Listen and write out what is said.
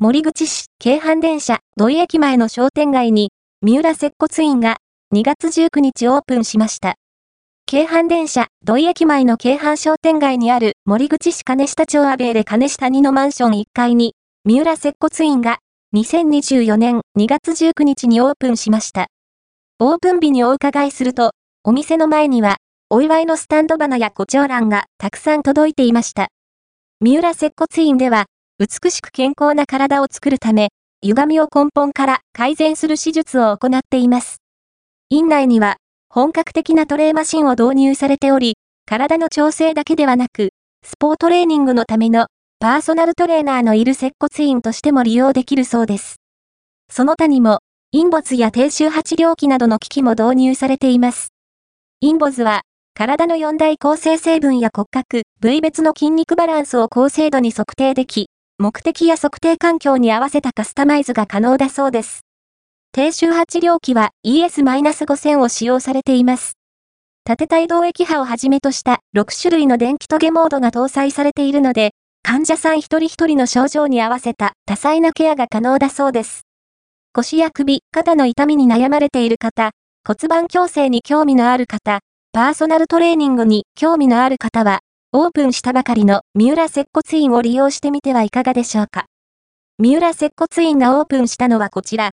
森口市、京阪電車、土井駅前の商店街に、三浦接骨院が2月19日オープンしました。京阪電車、土井駅前の京阪商店街にある森口市金下町アベーで金下2のマンション1階に、三浦接骨院が2024年2月19日にオープンしました。オープン日にお伺いすると、お店の前には、お祝いのスタンド花や胡蝶蘭がたくさん届いていました。三浦接骨院では、美しく健康な体を作るため、歪みを根本から改善する手術を行っています。院内には、本格的なトレーマシンを導入されており、体の調整だけではなく、スポートレーニングのためのパーソナルトレーナーのいる接骨院としても利用できるそうです。その他にも、インボズや低周波治療器などの機器も導入されています。インボズは、体の四大構成成分や骨格、部位別の筋肉バランスを高精度に測定でき、目的や測定環境に合わせたカスタマイズが可能だそうです。低周波治療器は ES-5000 を使用されています。縦帯動液波をはじめとした6種類の電気トゲモードが搭載されているので、患者さん一人一人の症状に合わせた多彩なケアが可能だそうです。腰や首、肩の痛みに悩まれている方、骨盤矯正に興味のある方、パーソナルトレーニングに興味のある方は、オープンしたばかりの三浦接骨院を利用してみてはいかがでしょうか。三浦接骨院がオープンしたのはこちら、